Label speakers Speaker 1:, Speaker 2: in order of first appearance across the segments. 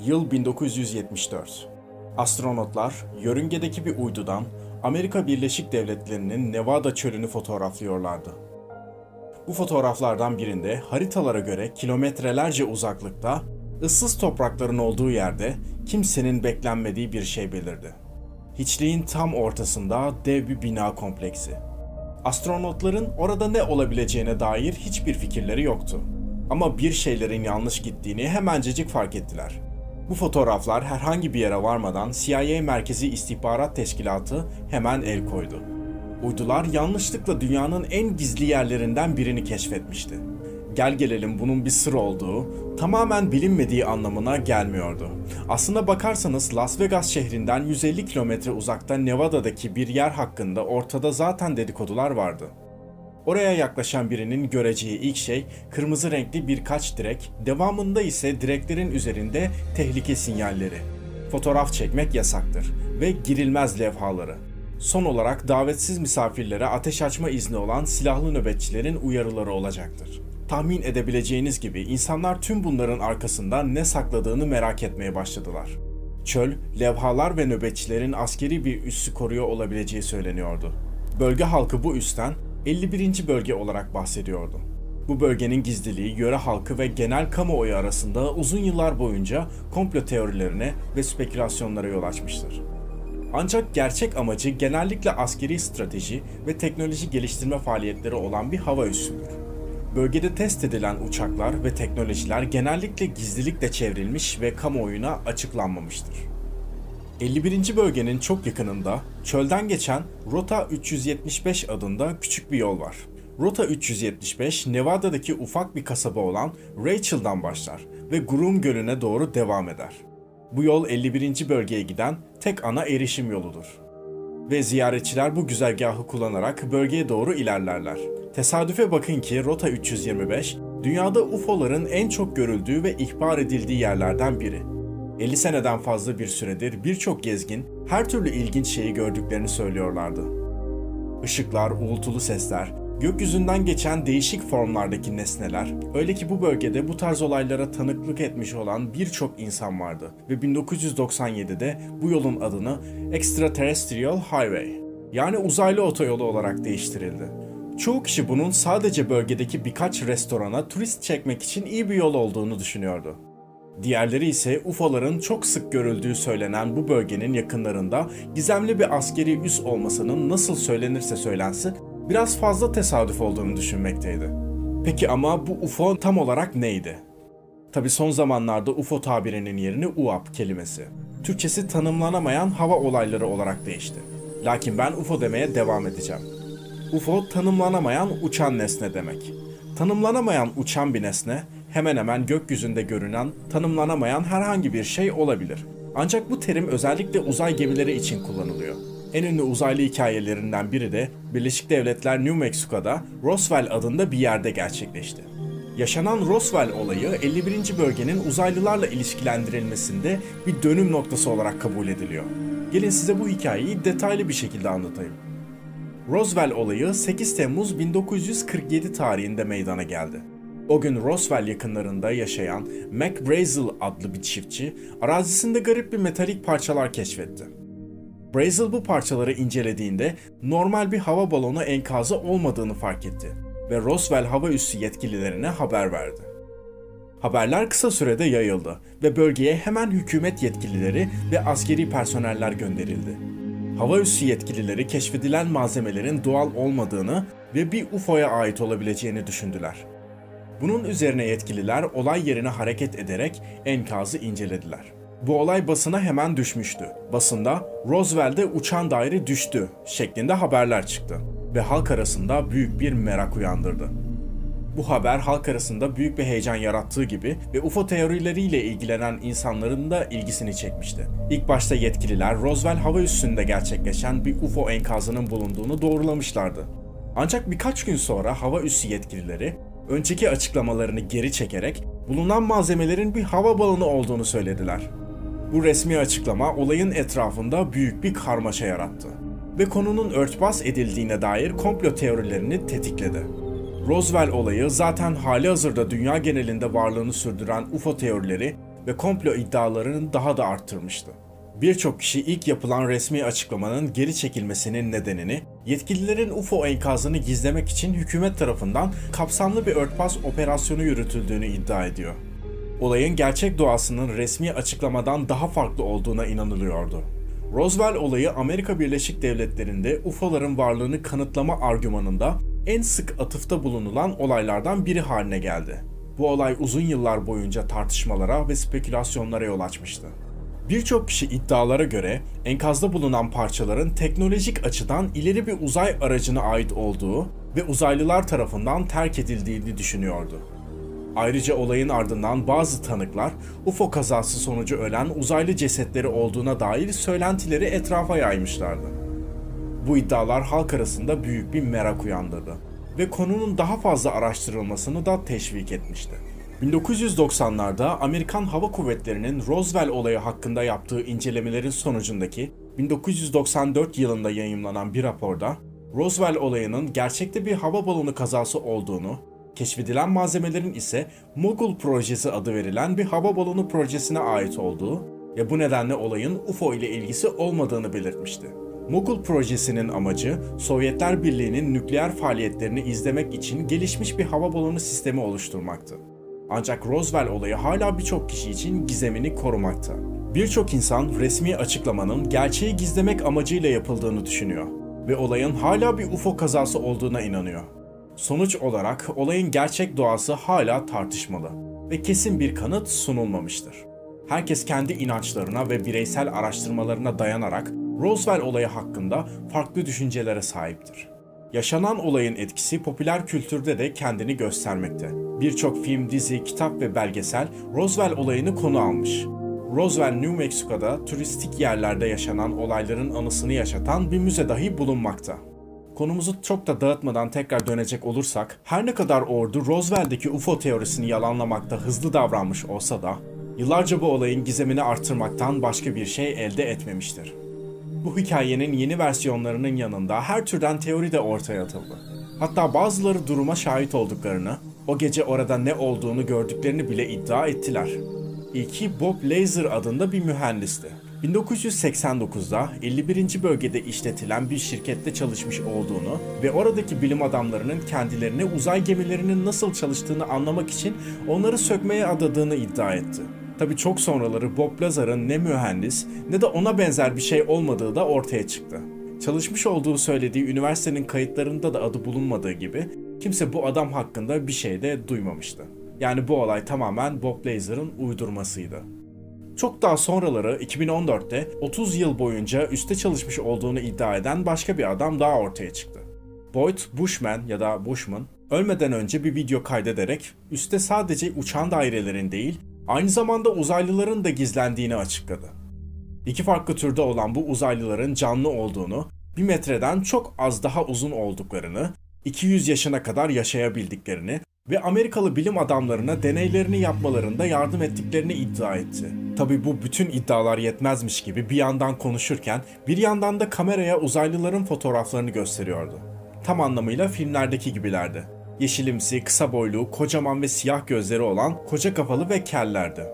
Speaker 1: Yıl 1974. Astronotlar yörüngedeki bir uydudan Amerika Birleşik Devletleri'nin Nevada çölünü fotoğraflıyorlardı. Bu fotoğraflardan birinde haritalara göre kilometrelerce uzaklıkta ıssız toprakların olduğu yerde kimsenin beklenmediği bir şey belirdi. Hiçliğin tam ortasında dev bir bina kompleksi. Astronotların orada ne olabileceğine dair hiçbir fikirleri yoktu. Ama bir şeylerin yanlış gittiğini hemencecik fark ettiler. Bu fotoğraflar herhangi bir yere varmadan CIA Merkezi İstihbarat Teşkilatı hemen el koydu. Uydular yanlışlıkla dünyanın en gizli yerlerinden birini keşfetmişti. Gel gelelim bunun bir sır olduğu, tamamen bilinmediği anlamına gelmiyordu. Aslına bakarsanız Las Vegas şehrinden 150 kilometre uzakta Nevada'daki bir yer hakkında ortada zaten dedikodular vardı. Oraya yaklaşan birinin göreceği ilk şey kırmızı renkli birkaç direk, devamında ise direklerin üzerinde tehlike sinyalleri. Fotoğraf çekmek yasaktır ve girilmez levhaları. Son olarak davetsiz misafirlere ateş açma izni olan silahlı nöbetçilerin uyarıları olacaktır. Tahmin edebileceğiniz gibi insanlar tüm bunların arkasında ne sakladığını merak etmeye başladılar. Çöl, levhalar ve nöbetçilerin askeri bir üssü koruyor olabileceği söyleniyordu. Bölge halkı bu üstten 51. bölge olarak bahsediyordu. Bu bölgenin gizliliği yöre halkı ve genel kamuoyu arasında uzun yıllar boyunca komplo teorilerine ve spekülasyonlara yol açmıştır. Ancak gerçek amacı genellikle askeri strateji ve teknoloji geliştirme faaliyetleri olan bir hava üssüdür. Bölgede test edilen uçaklar ve teknolojiler genellikle gizlilikle çevrilmiş ve kamuoyuna açıklanmamıştır. 51. bölgenin çok yakınında çölden geçen Rota 375 adında küçük bir yol var. Rota 375 Nevada'daki ufak bir kasaba olan Rachel'dan başlar ve Groom Gölü'ne doğru devam eder. Bu yol 51. bölgeye giden tek ana erişim yoludur. Ve ziyaretçiler bu güzergahı kullanarak bölgeye doğru ilerlerler. Tesadüfe bakın ki Rota 325 dünyada UFO'ların en çok görüldüğü ve ihbar edildiği yerlerden biri. 50 seneden fazla bir süredir birçok gezgin her türlü ilginç şeyi gördüklerini söylüyorlardı. Işıklar, uğultulu sesler, gökyüzünden geçen değişik formlardaki nesneler, öyle ki bu bölgede bu tarz olaylara tanıklık etmiş olan birçok insan vardı ve 1997'de bu yolun adını Extraterrestrial Highway yani uzaylı otoyolu olarak değiştirildi. Çoğu kişi bunun sadece bölgedeki birkaç restorana turist çekmek için iyi bir yol olduğunu düşünüyordu. Diğerleri ise UFO'ların çok sık görüldüğü söylenen bu bölgenin yakınlarında gizemli bir askeri üs olmasının nasıl söylenirse söylensin biraz fazla tesadüf olduğunu düşünmekteydi. Peki ama bu UFO tam olarak neydi? Tabi son zamanlarda UFO tabirinin yerini UAP kelimesi. Türkçesi tanımlanamayan hava olayları olarak değişti. Lakin ben UFO demeye devam edeceğim. UFO tanımlanamayan uçan nesne demek. Tanımlanamayan uçan bir nesne hemen hemen gökyüzünde görünen, tanımlanamayan herhangi bir şey olabilir. Ancak bu terim özellikle uzay gemileri için kullanılıyor. En ünlü uzaylı hikayelerinden biri de Birleşik Devletler New Mexico'da Roswell adında bir yerde gerçekleşti. Yaşanan Roswell olayı 51. bölgenin uzaylılarla ilişkilendirilmesinde bir dönüm noktası olarak kabul ediliyor. Gelin size bu hikayeyi detaylı bir şekilde anlatayım. Roswell olayı 8 Temmuz 1947 tarihinde meydana geldi. O gün Roswell yakınlarında yaşayan Mac Brazel adlı bir çiftçi arazisinde garip bir metalik parçalar keşfetti. Brazel bu parçaları incelediğinde normal bir hava balonu enkazı olmadığını fark etti ve Roswell hava üssü yetkililerine haber verdi. Haberler kısa sürede yayıldı ve bölgeye hemen hükümet yetkilileri ve askeri personeller gönderildi. Hava üssü yetkilileri keşfedilen malzemelerin doğal olmadığını ve bir UFO'ya ait olabileceğini düşündüler. Bunun üzerine yetkililer olay yerine hareket ederek enkazı incelediler. Bu olay basına hemen düşmüştü. Basında Roswell'de uçan daire düştü şeklinde haberler çıktı ve halk arasında büyük bir merak uyandırdı. Bu haber halk arasında büyük bir heyecan yarattığı gibi ve UFO teorileriyle ilgilenen insanların da ilgisini çekmişti. İlk başta yetkililer Roswell hava üssünde gerçekleşen bir UFO enkazının bulunduğunu doğrulamışlardı. Ancak birkaç gün sonra hava üssü yetkilileri önceki açıklamalarını geri çekerek bulunan malzemelerin bir hava balonu olduğunu söylediler. Bu resmi açıklama olayın etrafında büyük bir karmaşa yarattı ve konunun örtbas edildiğine dair komplo teorilerini tetikledi. Roswell olayı zaten hali hazırda dünya genelinde varlığını sürdüren UFO teorileri ve komplo iddialarını daha da arttırmıştı. Birçok kişi ilk yapılan resmi açıklamanın geri çekilmesinin nedenini yetkililerin UFO enkazını gizlemek için hükümet tarafından kapsamlı bir örtbas operasyonu yürütüldüğünü iddia ediyor. Olayın gerçek doğasının resmi açıklamadan daha farklı olduğuna inanılıyordu. Roswell olayı Amerika Birleşik Devletleri'nde UFO'ların varlığını kanıtlama argümanında en sık atıfta bulunulan olaylardan biri haline geldi. Bu olay uzun yıllar boyunca tartışmalara ve spekülasyonlara yol açmıştı. Birçok kişi iddialara göre enkazda bulunan parçaların teknolojik açıdan ileri bir uzay aracına ait olduğu ve uzaylılar tarafından terk edildiğini düşünüyordu. Ayrıca olayın ardından bazı tanıklar UFO kazası sonucu ölen uzaylı cesetleri olduğuna dair söylentileri etrafa yaymışlardı. Bu iddialar halk arasında büyük bir merak uyandırdı ve konunun daha fazla araştırılmasını da teşvik etmişti. 1990'larda Amerikan Hava Kuvvetleri'nin Roswell olayı hakkında yaptığı incelemelerin sonucundaki 1994 yılında yayımlanan bir raporda Roswell olayının gerçekte bir hava balonu kazası olduğunu, keşfedilen malzemelerin ise Mogul projesi adı verilen bir hava balonu projesine ait olduğu ve bu nedenle olayın UFO ile ilgisi olmadığını belirtmişti. Mogul projesinin amacı Sovyetler Birliği'nin nükleer faaliyetlerini izlemek için gelişmiş bir hava balonu sistemi oluşturmaktı. Ancak Roswell olayı hala birçok kişi için gizemini korumakta. Birçok insan resmi açıklamanın gerçeği gizlemek amacıyla yapıldığını düşünüyor ve olayın hala bir UFO kazası olduğuna inanıyor. Sonuç olarak olayın gerçek doğası hala tartışmalı ve kesin bir kanıt sunulmamıştır. Herkes kendi inançlarına ve bireysel araştırmalarına dayanarak Roswell olayı hakkında farklı düşüncelere sahiptir. Yaşanan olayın etkisi popüler kültürde de kendini göstermekte. Birçok film, dizi, kitap ve belgesel Roswell olayını konu almış. Roswell, New Mexico'da turistik yerlerde yaşanan olayların anısını yaşatan bir müze dahi bulunmakta. Konumuzu çok da dağıtmadan tekrar dönecek olursak, her ne kadar ordu Roswell'deki UFO teorisini yalanlamakta hızlı davranmış olsa da, yıllarca bu olayın gizemini artırmaktan başka bir şey elde etmemiştir. Bu hikayenin yeni versiyonlarının yanında her türden teori de ortaya atıldı. Hatta bazıları duruma şahit olduklarını, o gece orada ne olduğunu gördüklerini bile iddia ettiler. İlki Bob Laser adında bir mühendisti. 1989'da 51. bölgede işletilen bir şirkette çalışmış olduğunu ve oradaki bilim adamlarının kendilerine uzay gemilerinin nasıl çalıştığını anlamak için onları sökmeye adadığını iddia etti. Tabi çok sonraları Bob Lazar'ın ne mühendis ne de ona benzer bir şey olmadığı da ortaya çıktı. Çalışmış olduğu söylediği üniversitenin kayıtlarında da adı bulunmadığı gibi kimse bu adam hakkında bir şey de duymamıştı. Yani bu olay tamamen Bob Lazar'ın uydurmasıydı. Çok daha sonraları 2014'te 30 yıl boyunca üste çalışmış olduğunu iddia eden başka bir adam daha ortaya çıktı. Boyd Bushman ya da Bushman ölmeden önce bir video kaydederek üste sadece uçan dairelerin değil aynı zamanda uzaylıların da gizlendiğini açıkladı. İki farklı türde olan bu uzaylıların canlı olduğunu, bir metreden çok az daha uzun olduklarını, 200 yaşına kadar yaşayabildiklerini ve Amerikalı bilim adamlarına deneylerini yapmalarında yardım ettiklerini iddia etti. Tabi bu bütün iddialar yetmezmiş gibi bir yandan konuşurken bir yandan da kameraya uzaylıların fotoğraflarını gösteriyordu. Tam anlamıyla filmlerdeki gibilerdi. Yeşilimsi, kısa boylu, kocaman ve siyah gözleri olan koca kafalı ve kellerdi.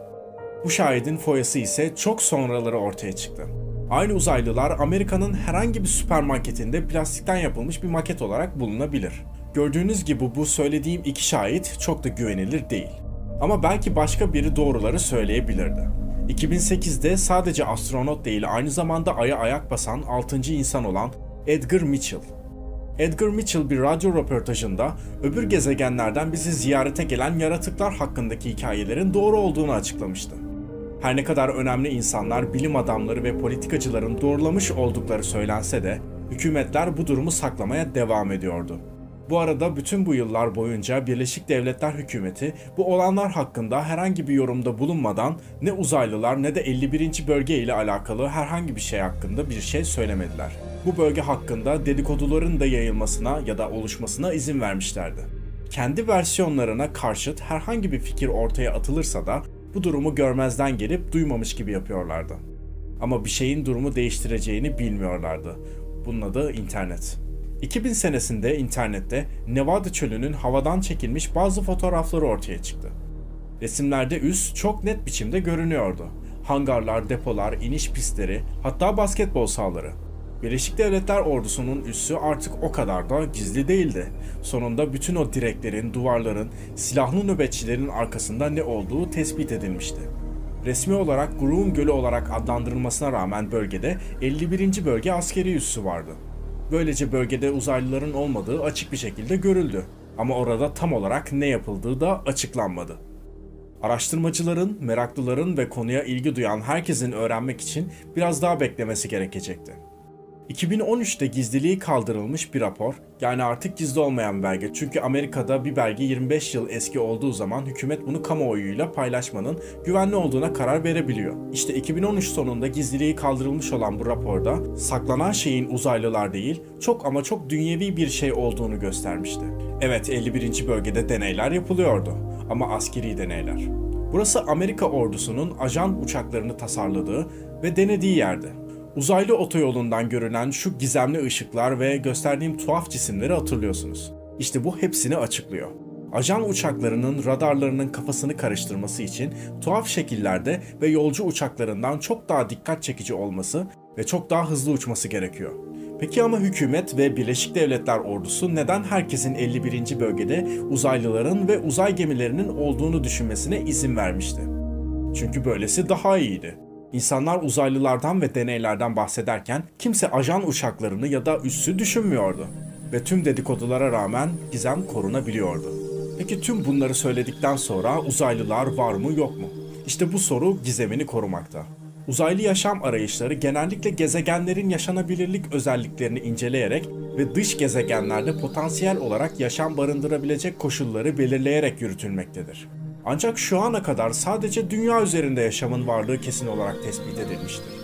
Speaker 1: Bu şahidin foyası ise çok sonraları ortaya çıktı. Aynı uzaylılar Amerika'nın herhangi bir süpermarketinde plastikten yapılmış bir maket olarak bulunabilir. Gördüğünüz gibi bu söylediğim iki şahit çok da güvenilir değil. Ama belki başka biri doğruları söyleyebilirdi. 2008'de sadece astronot değil aynı zamanda Ay'a ayak basan 6. insan olan Edgar Mitchell. Edgar Mitchell bir radyo röportajında öbür gezegenlerden bizi ziyarete gelen yaratıklar hakkındaki hikayelerin doğru olduğunu açıklamıştı. Her ne kadar önemli insanlar, bilim adamları ve politikacıların doğrulamış oldukları söylense de hükümetler bu durumu saklamaya devam ediyordu. Bu arada bütün bu yıllar boyunca Birleşik Devletler hükümeti bu olanlar hakkında herhangi bir yorumda bulunmadan ne uzaylılar ne de 51. bölge ile alakalı herhangi bir şey hakkında bir şey söylemediler. Bu bölge hakkında dedikoduların da yayılmasına ya da oluşmasına izin vermişlerdi. Kendi versiyonlarına karşıt herhangi bir fikir ortaya atılırsa da bu durumu görmezden gelip duymamış gibi yapıyorlardı. Ama bir şeyin durumu değiştireceğini bilmiyorlardı. Bunun adı internet. 2000 senesinde internette Nevada çölünün havadan çekilmiş bazı fotoğrafları ortaya çıktı. Resimlerde üs çok net biçimde görünüyordu. Hangarlar, depolar, iniş pistleri, hatta basketbol sahaları. Birleşik Devletler ordusunun üssü artık o kadar da gizli değildi. Sonunda bütün o direklerin, duvarların, silahlı nöbetçilerin arkasında ne olduğu tespit edilmişti. Resmi olarak Groom Gölü olarak adlandırılmasına rağmen bölgede 51. Bölge Askeri Üssü vardı. Böylece bölgede uzaylıların olmadığı açık bir şekilde görüldü. Ama orada tam olarak ne yapıldığı da açıklanmadı. Araştırmacıların, meraklıların ve konuya ilgi duyan herkesin öğrenmek için biraz daha beklemesi gerekecekti. 2013'te gizliliği kaldırılmış bir rapor, yani artık gizli olmayan belge çünkü Amerika'da bir belge 25 yıl eski olduğu zaman hükümet bunu kamuoyuyla paylaşmanın güvenli olduğuna karar verebiliyor. İşte 2013 sonunda gizliliği kaldırılmış olan bu raporda saklanan şeyin uzaylılar değil, çok ama çok dünyevi bir şey olduğunu göstermişti. Evet 51. bölgede deneyler yapılıyordu ama askeri deneyler. Burası Amerika ordusunun ajan uçaklarını tasarladığı ve denediği yerdi. Uzaylı otoyolundan görünen şu gizemli ışıklar ve gösterdiğim tuhaf cisimleri hatırlıyorsunuz. İşte bu hepsini açıklıyor. Ajan uçaklarının radarlarının kafasını karıştırması için tuhaf şekillerde ve yolcu uçaklarından çok daha dikkat çekici olması ve çok daha hızlı uçması gerekiyor. Peki ama hükümet ve Birleşik Devletler ordusu neden herkesin 51. bölgede uzaylıların ve uzay gemilerinin olduğunu düşünmesine izin vermişti? Çünkü böylesi daha iyiydi. İnsanlar uzaylılardan ve deneylerden bahsederken kimse ajan uçaklarını ya da üssü düşünmüyordu. Ve tüm dedikodulara rağmen gizem korunabiliyordu. Peki tüm bunları söyledikten sonra uzaylılar var mı yok mu? İşte bu soru gizemini korumakta. Uzaylı yaşam arayışları genellikle gezegenlerin yaşanabilirlik özelliklerini inceleyerek ve dış gezegenlerde potansiyel olarak yaşam barındırabilecek koşulları belirleyerek yürütülmektedir. Ancak şu ana kadar sadece dünya üzerinde yaşamın varlığı kesin olarak tespit edilmiştir.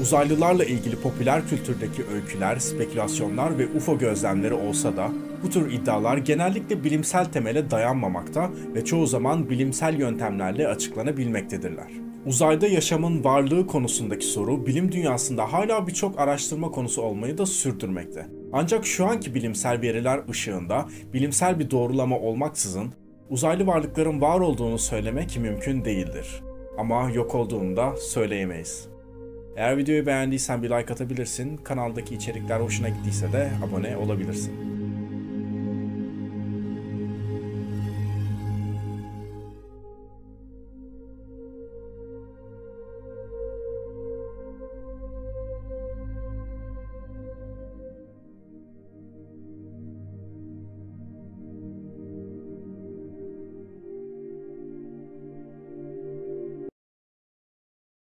Speaker 1: Uzaylılarla ilgili popüler kültürdeki öyküler, spekülasyonlar ve UFO gözlemleri olsa da bu tür iddialar genellikle bilimsel temele dayanmamakta ve çoğu zaman bilimsel yöntemlerle açıklanabilmektedirler. Uzayda yaşamın varlığı konusundaki soru bilim dünyasında hala birçok araştırma konusu olmayı da sürdürmekte. Ancak şu anki bilimsel veriler ışığında bilimsel bir doğrulama olmaksızın uzaylı varlıkların var olduğunu söylemek mümkün değildir. Ama yok olduğunu da söyleyemeyiz. Eğer videoyu beğendiysen bir like atabilirsin, kanaldaki içerikler hoşuna gittiyse de abone olabilirsin.